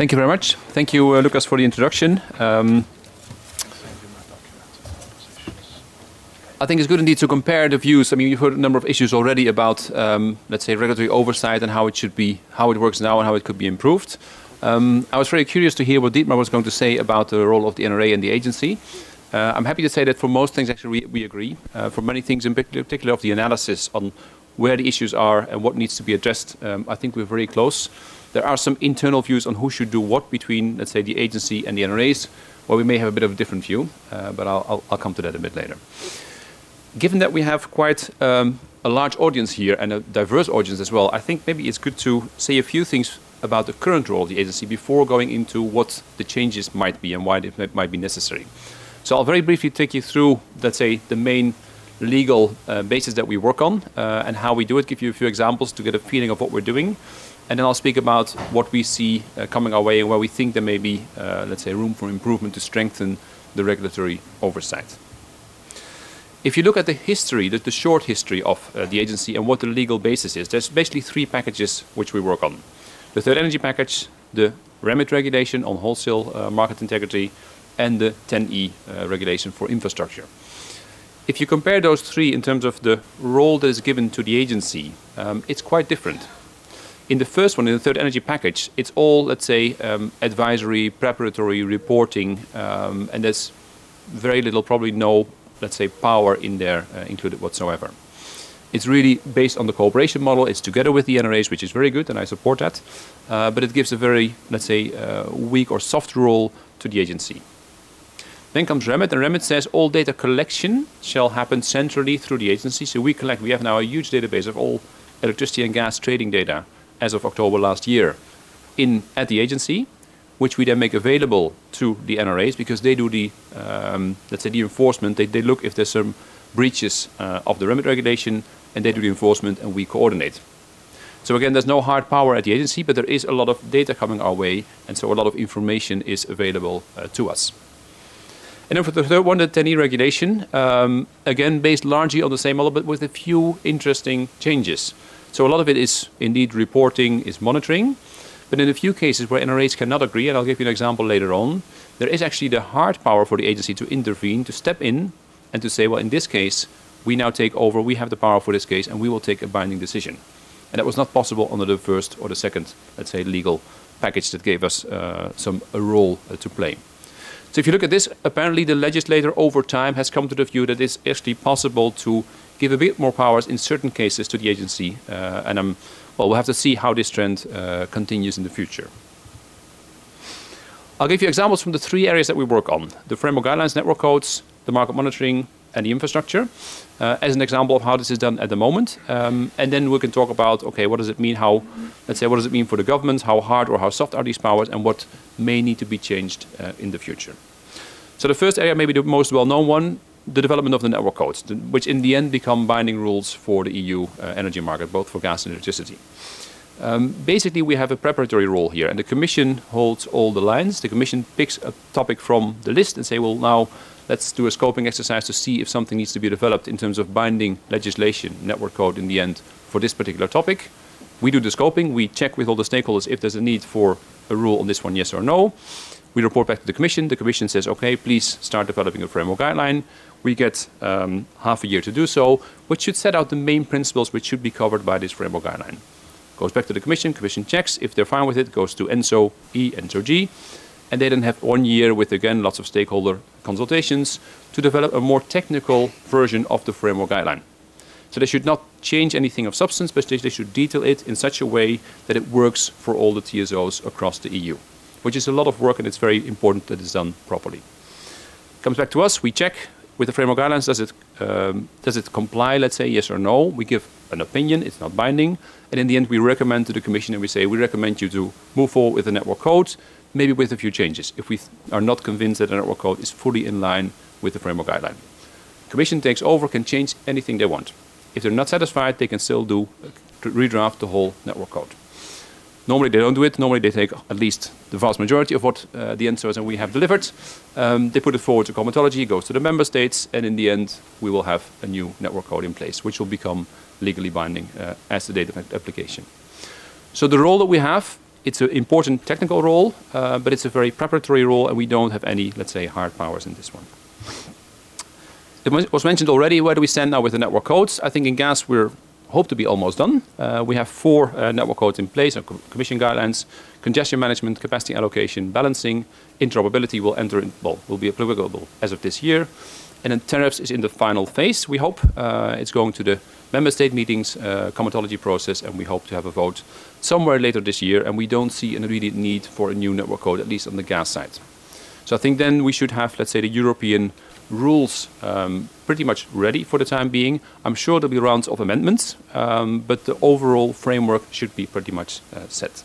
Thank you very much. Thank you, uh, Lucas, for the introduction. Um, I think it's good indeed to compare the views. I mean, you've heard a number of issues already about, um, let's say, regulatory oversight and how it should be, how it works now and how it could be improved. Um, I was very curious to hear what Dietmar was going to say about the role of the NRA and the agency. Uh, I'm happy to say that for most things, actually, we, we agree. Uh, for many things, in particular of the analysis on where the issues are and what needs to be addressed, um, I think we're very close. There are some internal views on who should do what between, let's say, the agency and the NRAs, where we may have a bit of a different view, uh, but I'll, I'll, I'll, come to that a bit later. Given that we have quite um, a large audience here and a diverse audience as well, I think maybe it's good to say a few things about the current role of the agency before going into what the changes might be and why they might be necessary. So I'll very briefly take you through, let's say, the main legal uh, basis that we work on uh, and how we do it, give you a few examples to get a feeling of what we're doing. And then I'll speak about what we see uh, coming our way and where we think there may be, uh, let's say, room for improvement to strengthen the regulatory oversight. If you look at the history, the, the short history of uh, the agency and what the legal basis is, there's basically three packages which we work on. The third energy package, the REMIT regulation on wholesale uh, market integrity, and the TEN-E uh, regulation for infrastructure. If you compare those three in terms of the role that is given to the agency, um, it's quite different. In the first one, in the third energy package, it's all, let's say, um, advisory, preparatory, reporting, um, and there's very little, probably no, let's say, power in there uh, included whatsoever. It's really based on the cooperation model. It's together with the NRAs, which is very good, and I support that. Uh, but it gives a very, let's say, uh, weak or soft role to the agency. Then comes REMIT, and REMIT says all data collection shall happen centrally through the agency. So we collect, we have now a huge database of all electricity and gas trading data as of October last year in at the agency, which we then make available to the NRAs because they do the, um, let's say, the enforcement. They, they look if there's some breaches uh, of the REMIT regulation and they do the enforcement and we coordinate. So again, there's no hard power at the agency, but there is a lot of data coming our way, and so a lot of information is available uh, to us. And then for the third one, the TEN-E regulation, um, again, based largely on the same model, but with a few interesting changes. So a lot of it is indeed reporting, is monitoring. But in a few cases where NRAs cannot agree, and I'll give you an example later on, there is actually the hard power for the agency to intervene, to step in, and to say, well, in this case, we now take over, we have the power for this case, and we will take a binding decision. And that was not possible under the first or the second, let's say, legal package that gave us uh, some a role uh, to play. So if you look at this, apparently the legislator over time has come to the view that it's actually possible to give a bit more powers in certain cases to the agency. Uh, and um, well, we'll have to see how this trend uh, continues in the future. I'll give you examples from the three areas that we work on. The framework guidelines, network codes, the market monitoring, and the infrastructure uh, as an example of how this is done at the moment. Um, and then we can talk about, okay, what does it mean, how, let's say, what does it mean for the government, how hard or how soft are these powers, and what may need to be changed uh, in the future. So the first area, maybe the most well-known one, the development of the network codes, which in the end become binding rules for the EU uh, energy market, both for gas and electricity. Um, basically, we have a preparatory role here, and the Commission holds all the lines. The Commission picks a topic from the list and say, well, now let's do a scoping exercise to see if something needs to be developed in terms of binding legislation, network code in the end, for this particular topic. We do the scoping, we check with all the stakeholders if there's a need for a rule on this one, yes or no. We report back to the Commission. The Commission says, okay, please start developing a framework guideline. We get um, half a year to do so, which should set out the main principles which should be covered by this framework guideline. Goes back to the Commission, Commission checks. If they're fine with it, goes to ENSO E, ENTSO G and they then have one year with again lots of stakeholder consultations to develop a more technical version of the framework guideline. So they should not change anything of substance, but they should detail it in such a way that it works for all the TSOs across the EU, which is a lot of work and it's very important that it's done properly. Comes back to us, we check with the framework guidelines, does it, um, does it comply, let's say, yes or no? We give an opinion, it's not binding, and in the end we recommend to the Commission and we say, we recommend you to move forward with the network code, maybe with a few changes, if we are not convinced that the network code is fully in line with the framework guideline. Commission takes over, can change anything they want. If they're not satisfied, they can still do uh, redraft the whole network code. Normally they don't do it. Normally they take at least the vast majority of what uh, the ENTSOs and we have delivered. Um, they put it forward to comitology, goes to the member states, and in the end we will have a new network code in place, which will become legally binding uh, as the date of application. So the role that we have it's an important technical role, uh, but it's a very preparatory role, and we don't have any, let's say, hard powers in this one. It was mentioned already, where do we stand now with the network codes? I think in gas we're hope to be almost done. Uh, we have four uh, network codes in place, uh, commission guidelines, congestion management, capacity allocation, balancing, interoperability will enter, in, well, will be applicable as of this year. And then tariffs is in the final phase, we hope. It's going to the member state meetings, comitology process, and we hope to have a vote somewhere later this year. And we don't see an immediate need for a new network code, at least on the gas side. So I think then we should have, let's say, the European rules um, pretty much ready for the time being. I'm sure there'll be rounds of amendments, um, but the overall framework should be pretty much uh, set.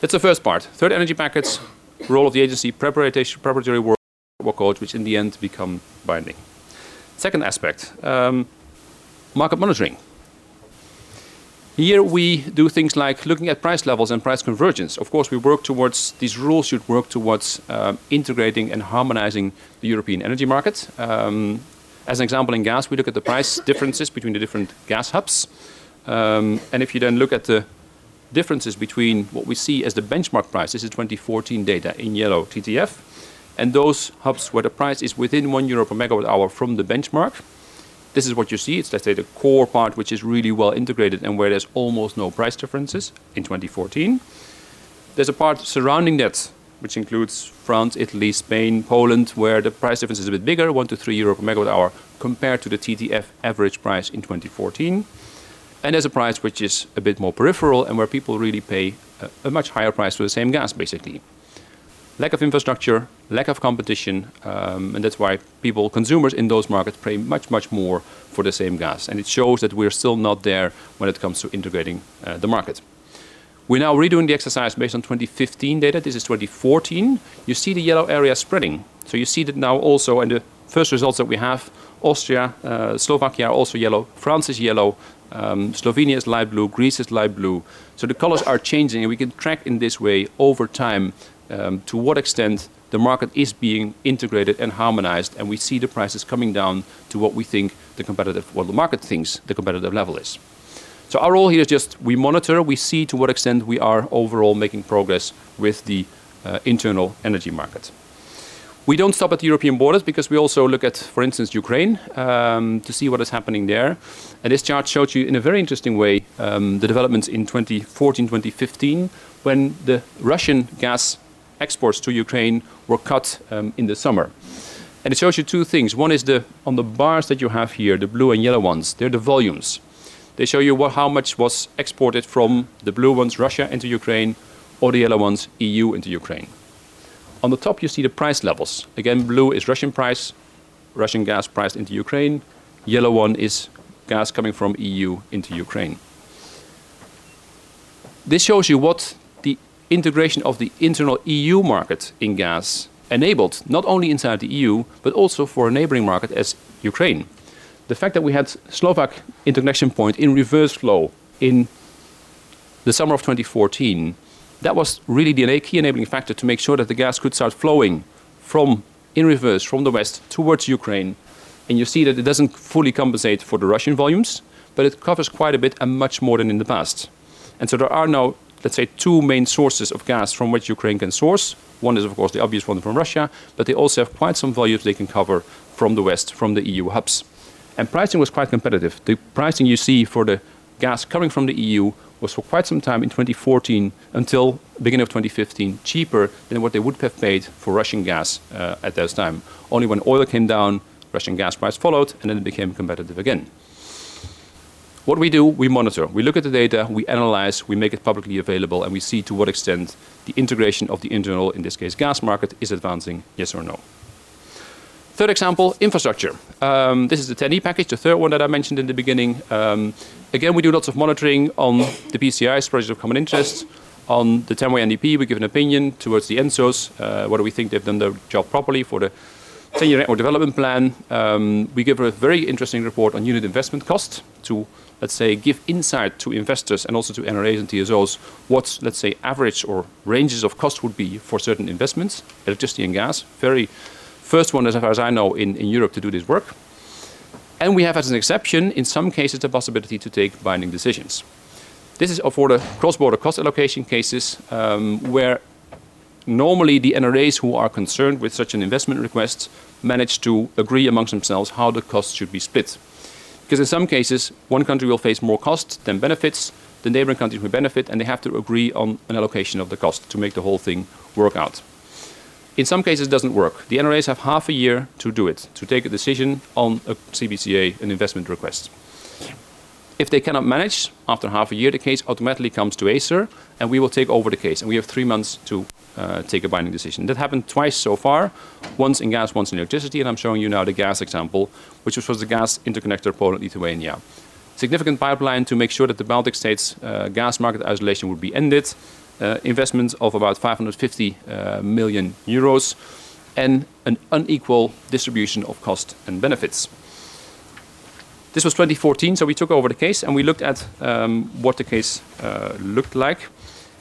That's the first part. Third energy packets, role of the agency, preparatory work, work which in the end become binding. Second aspect, um, market monitoring. Here we do things like looking at price levels and price convergence. Of course, we work towards, these rules should work towards um, integrating and harmonizing the European energy market. Um, as an example, in gas, we look at the price differences between the different gas hubs. Um, and if you then look at the differences between what we see as the benchmark price, this is 2014 data in yellow TTF, and those hubs where the price is within one euro per megawatt hour from the benchmark, this is what you see. It's, let's say, the core part, which is really well integrated and where there's almost no price differences in 2014. There's a part surrounding that, which includes France, Italy, Spain, Poland, where the price difference is a bit bigger, 1 to 3 euro per megawatt hour, compared to the TTF average price in 2014. And there's a price which is a bit more peripheral and where people really pay a, a much higher price for the same gas, basically lack of infrastructure, lack of competition, um, and that's why people, consumers in those markets, pay much, much more for the same gas. And it shows that we're still not there when it comes to integrating uh, the market. We're now redoing the exercise based on 2015 data. This is 2014. You see the yellow area spreading. So you see that now also, and the first results that we have, Austria, uh, Slovakia are also yellow, France is yellow, um, Slovenia is light blue, Greece is light blue. So the colors are changing, and we can track in this way over time um, to what extent the market is being integrated and harmonized, and we see the prices coming down to what we think the competitive, well, the market thinks the competitive level is. So our role here is just we monitor, we see to what extent we are overall making progress with the uh, internal energy market. We don't stop at the European borders because we also look at, for instance, Ukraine um, to see what is happening there. And this chart shows you in a very interesting way um, the developments in 2014, 2015, when the Russian gas exports to Ukraine were cut um, in the summer. And it shows you two things. One is the on the bars that you have here, the blue and yellow ones, they're the volumes. They show you what, how much was exported from the blue ones, Russia into Ukraine, or the yellow ones, EU into Ukraine. On the top, you see the price levels. Again, blue is Russian price, Russian gas priced into Ukraine. Yellow one is gas coming from EU into Ukraine. This shows you what integration of the internal EU market in gas enabled, not only inside the EU, but also for a neighboring market as Ukraine. The fact that we had Slovak interconnection point in reverse flow in the summer of 2014, that was really the key enabling factor to make sure that the gas could start flowing from in reverse from the west towards Ukraine. And you see that it doesn't fully compensate for the Russian volumes, but it covers quite a bit and much more than in the past. And so there are now let's say, two main sources of gas from which Ukraine can source. One is, of course, the obvious one from Russia, but they also have quite some volumes they can cover from the West, from the EU hubs. And pricing was quite competitive. The pricing you see for the gas coming from the EU was for quite some time in 2014 until beginning of 2015 cheaper than what they would have paid for Russian gas uh, at that time. Only when oil came down, Russian gas price followed, and then it became competitive again. What we do, we monitor. We look at the data, we analyze, we make it publicly available, and we see to what extent the integration of the internal, in this case gas market, is advancing, yes or no. Third example, infrastructure. Um, this is the TEN-E package, the third one that I mentioned in the beginning. Um, again, we do lots of monitoring on the PCIs, projects of common interest. On the TEN-E NDP, we give an opinion towards the ENTSOs, uh, whether we think they've done their job properly for the 10-year network development plan. Um, we give a very interesting report on unit investment cost to let's say, give insight to investors and also to NRAs and TSOs what, let's say, average or ranges of cost would be for certain investments, electricity and gas. Very first one, as far as I know, in, in Europe to do this work. And we have, as an exception, in some cases, the possibility to take binding decisions. This is for the cross-border cost allocation cases um, where normally the NRAs who are concerned with such an investment request manage to agree amongst themselves how the costs should be split. Because in some cases, one country will face more costs than benefits, the neighboring countries will benefit, and they have to agree on an allocation of the cost to make the whole thing work out. In some cases, it doesn't work. The NRAs have half a year to do it, to take a decision on a CBCA, an investment request. If they cannot manage, after half a year, the case automatically comes to ACER, and we will take over the case. And we have three months to uh, take a binding decision. That happened twice so far, once in gas, once in electricity, and I'm showing you now the gas example, which was the gas interconnector Poland-Lithuania. Significant pipeline to make sure that the Baltic states uh, gas market isolation would be ended, uh, investment of about 550 uh, million euros, and an unequal distribution of cost and benefits. This was 2014, so we took over the case and we looked at um, what the case uh, looked like.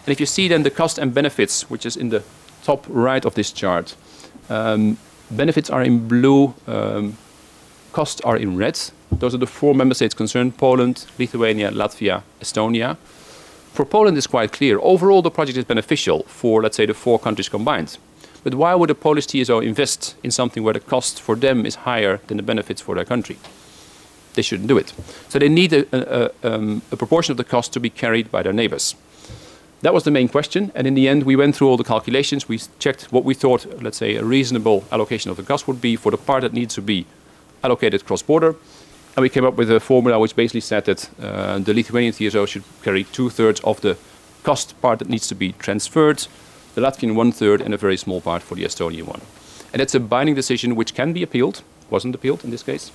And if you see then the cost and benefits, which is in the top right of this chart, um, benefits are in blue, um, costs are in red. Those are the four member states concerned, Poland, Lithuania, Latvia, Estonia. For Poland, it's quite clear. Overall, the project is beneficial for, let's say, the four countries combined. But why would a Polish TSO invest in something where the cost for them is higher than the benefits for their country? They shouldn't do it. So they need a, a, um, a proportion of the cost to be carried by their neighbors. That was the main question, and in the end, we went through all the calculations. We checked what we thought, let's say, a reasonable allocation of the cost would be for the part that needs to be allocated cross-border, and we came up with a formula which basically said that uh, the Lithuanian TSO should carry two-thirds of the cost part that needs to be transferred, the Latvian one-third, and a very small part for the Estonian one. And it's a binding decision which can be appealed, wasn't appealed in this case,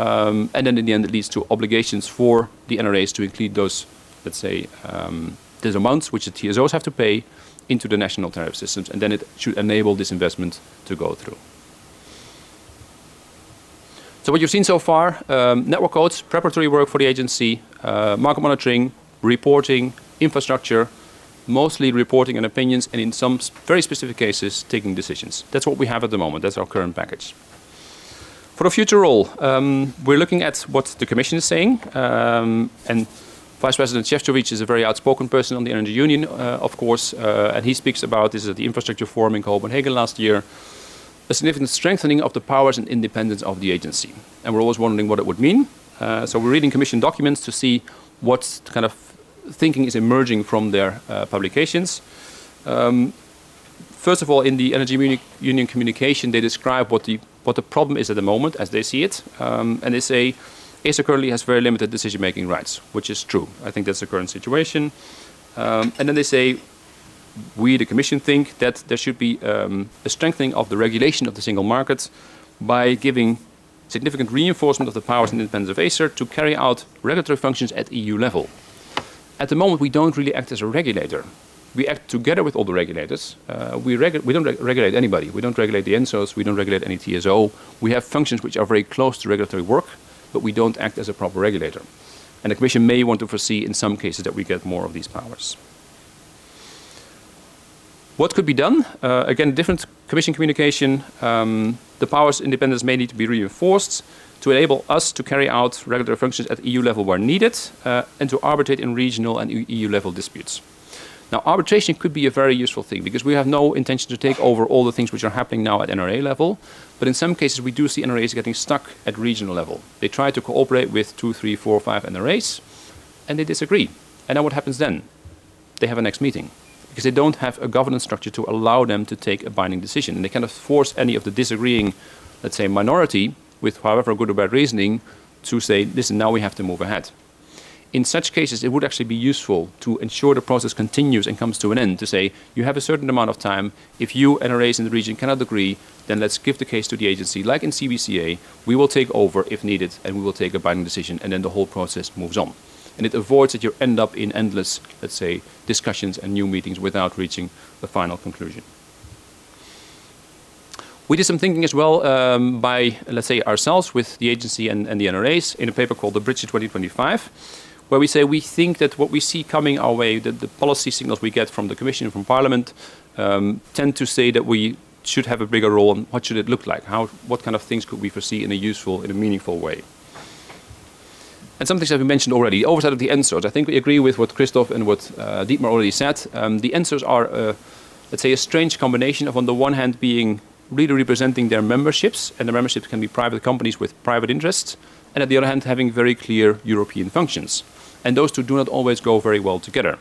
um, and then in the end it leads to obligations for the NRAs to include those, let's say, um, these amounts which the TSOs have to pay into the national tariff systems, and then it should enable this investment to go through. So what you've seen so far, um, network codes, preparatory work for the agency, uh, market monitoring, reporting, infrastructure, mostly reporting and opinions, and in some very specific cases, taking decisions. That's what we have at the moment. That's our current package. For the future role, um, we're looking at what the Commission is saying, um, and Vice President Šefčovič is a very outspoken person on the energy union, uh, of course, uh, and he speaks about this at the infrastructure forum in Copenhagen last year, a significant strengthening of the powers and independence of the agency. And we're always wondering what it would mean. Uh, so we're reading Commission documents to see what kind of thinking is emerging from their uh, publications. Um, first of all, in the Energy Union communication, they describe what the what the problem is at the moment, as they see it, um, and they say ACER currently has very limited decision-making rights, which is true. I think that's the current situation. Um, and then they say, we, the Commission, think that there should be um, a strengthening of the regulation of the single market by giving significant reinforcement of the powers and independence of ACER to carry out regulatory functions at EU level. At the moment, we don't really act as a regulator. We act together with all the regulators. Uh, we, regu we, don't re regulate anybody. We don't regulate the ENTSOs. We don't regulate any TSO. We have functions which are very close to regulatory work, but we don't act as a proper regulator. And the Commission may want to foresee in some cases that we get more of these powers. What could be done? Uh, again, different Commission communication. Um, the powers independence may need to be reinforced to enable us to carry out regulatory functions at EU level where needed uh, and to arbitrate in regional and EU level disputes. Now, arbitration could be a very useful thing because we have no intention to take over all the things which are happening now at NRA level. But in some cases, we do see NRAs getting stuck at regional level. They try to cooperate with two, three, four, five NRAs, and they disagree. And then what happens then? They have a next meeting because they don't have a governance structure to allow them to take a binding decision. And they cannot force any of the disagreeing, let's say, minority, with however good or bad reasoning, to say, listen, now we have to move ahead in such cases, it would actually be useful to ensure the process continues and comes to an end. To say, you have a certain amount of time. If you and NRAs in the region cannot agree, then let's give the case to the agency. Like in CBCA, we will take over if needed, and we will take a binding decision, and then the whole process moves on. And it avoids that you end up in endless, let's say, discussions and new meetings without reaching the final conclusion. We did some thinking as well um, by, let's say, ourselves with the agency and, and the NRAs in a paper called the Bridge to 2025 where we say we think that what we see coming our way, that the policy signals we get from the Commission from Parliament, um, tend to say that we should have a bigger role and what should it look like? How, what kind of things could we foresee in a useful, in a meaningful way? And some things have been mentioned already. The oversight of the ENTSOs. I think we agree with what Christoph and what uh, Dietmar already said. Um, the ENTSOs are, uh, let's say, a strange combination of, on the one hand, being really representing their memberships, and the memberships can be private companies with private interests, and at the other hand, having very clear European functions. And those two do not always go very well together.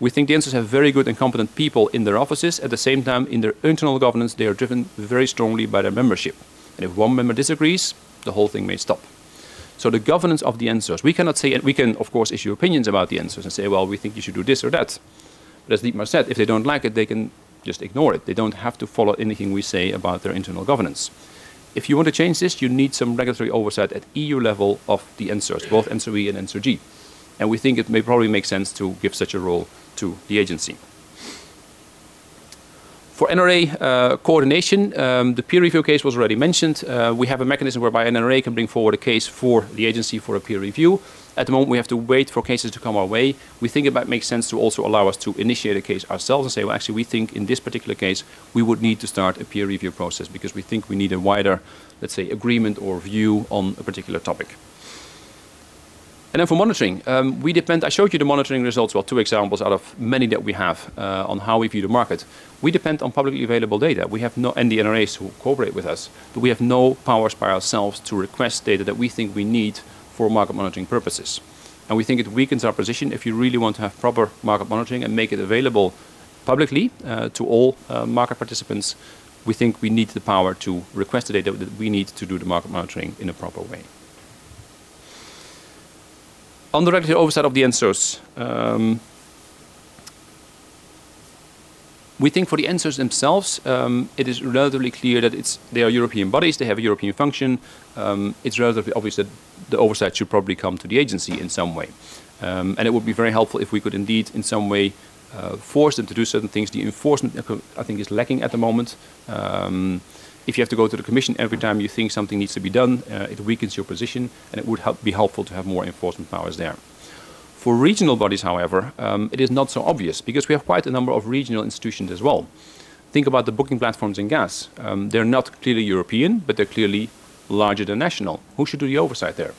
We think the ENTSOs have very good and competent people in their offices. At the same time, in their internal governance, they are driven very strongly by their membership. And if one member disagrees, the whole thing may stop. So the governance of the ENTSOs, we cannot say, and we can of course issue opinions about the ENTSOs and say, well, we think you should do this or that. But as Dietmar said, if they don't like it, they can just ignore it. They don't have to follow anything we say about their internal governance. If you want to change this, you need some regulatory oversight at EU level of the ENTSOs, both ENTSO-E and ENTSOG. And we think it may probably make sense to give such a role to the agency. For NRA uh, coordination, um, the peer review case was already mentioned. Uh, we have a mechanism whereby an NRA can bring forward a case for the agency for a peer review. At the moment, we have to wait for cases to come our way. We think it might make sense to also allow us to initiate a case ourselves and say, well, actually, we think in this particular case, we would need to start a peer review process because we think we need a wider, let's say, agreement or view on a particular topic. And then for monitoring, um, we depend, I showed you the monitoring results, well, two examples out of many that we have uh, on how we view the market. We depend on publicly available data. We have no, and the NRAs who cooperate with us, but we have no powers by ourselves to request data that we think we need for market monitoring purposes. And we think it weakens our position if you really want to have proper market monitoring and make it available publicly uh, to all uh, market participants. We think we need the power to request the data that we need to do the market monitoring in a proper way. On the regulatory oversight of the ENTSOs, um, we think for the ENTSOs themselves, um, it is relatively clear that it's, they are European bodies, they have a European function. Um, it's relatively obvious that the oversight should probably come to the agency in some way. Um, and it would be very helpful if we could indeed, in some way, uh, force them to do certain things. The enforcement, I think, is lacking at the moment. If you have to go to the Commission every time you think something needs to be done, uh, it weakens your position, and it would help be helpful to have more enforcement powers there. For regional bodies, however, um, it is not so obvious because we have quite a number of regional institutions as well. Think about the booking platforms in gas. Um, they're not clearly European, but they're clearly larger than national. Who should do the oversight there?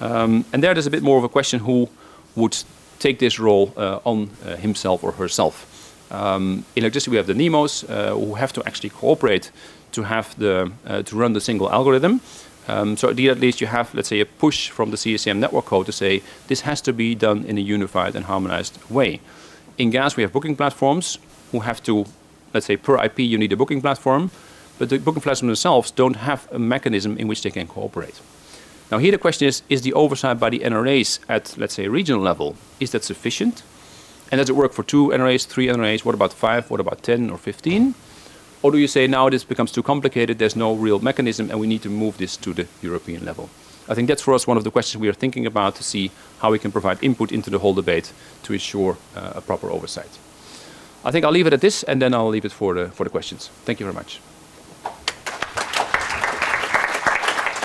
Um, and there, there's a bit more of a question who would take this role uh, on uh, himself or herself. Um, in electricity, we have the NEMOs uh, who have to actually cooperate to have the uh, to run the single algorithm. Um, so at least you have, let's say, a push from the CACM network code to say this has to be done in a unified and harmonized way. In gas, we have booking platforms who have to, let's say, per IP, you need a booking platform, but the booking platforms themselves don't have a mechanism in which they can cooperate. Now, here the question is: Is the oversight by the NRAs at, let's say, regional level, is that sufficient? And does it work for two NRAs, three NRAs? What about five? What about ten or fifteen? Or do you say now this becomes too complicated, there's no real mechanism, and we need to move this to the European level? I think that's for us one of the questions we are thinking about to see how we can provide input into the whole debate to ensure uh, a proper oversight. I think I'll leave it at this, and then I'll leave it for the, for the questions. Thank you very much.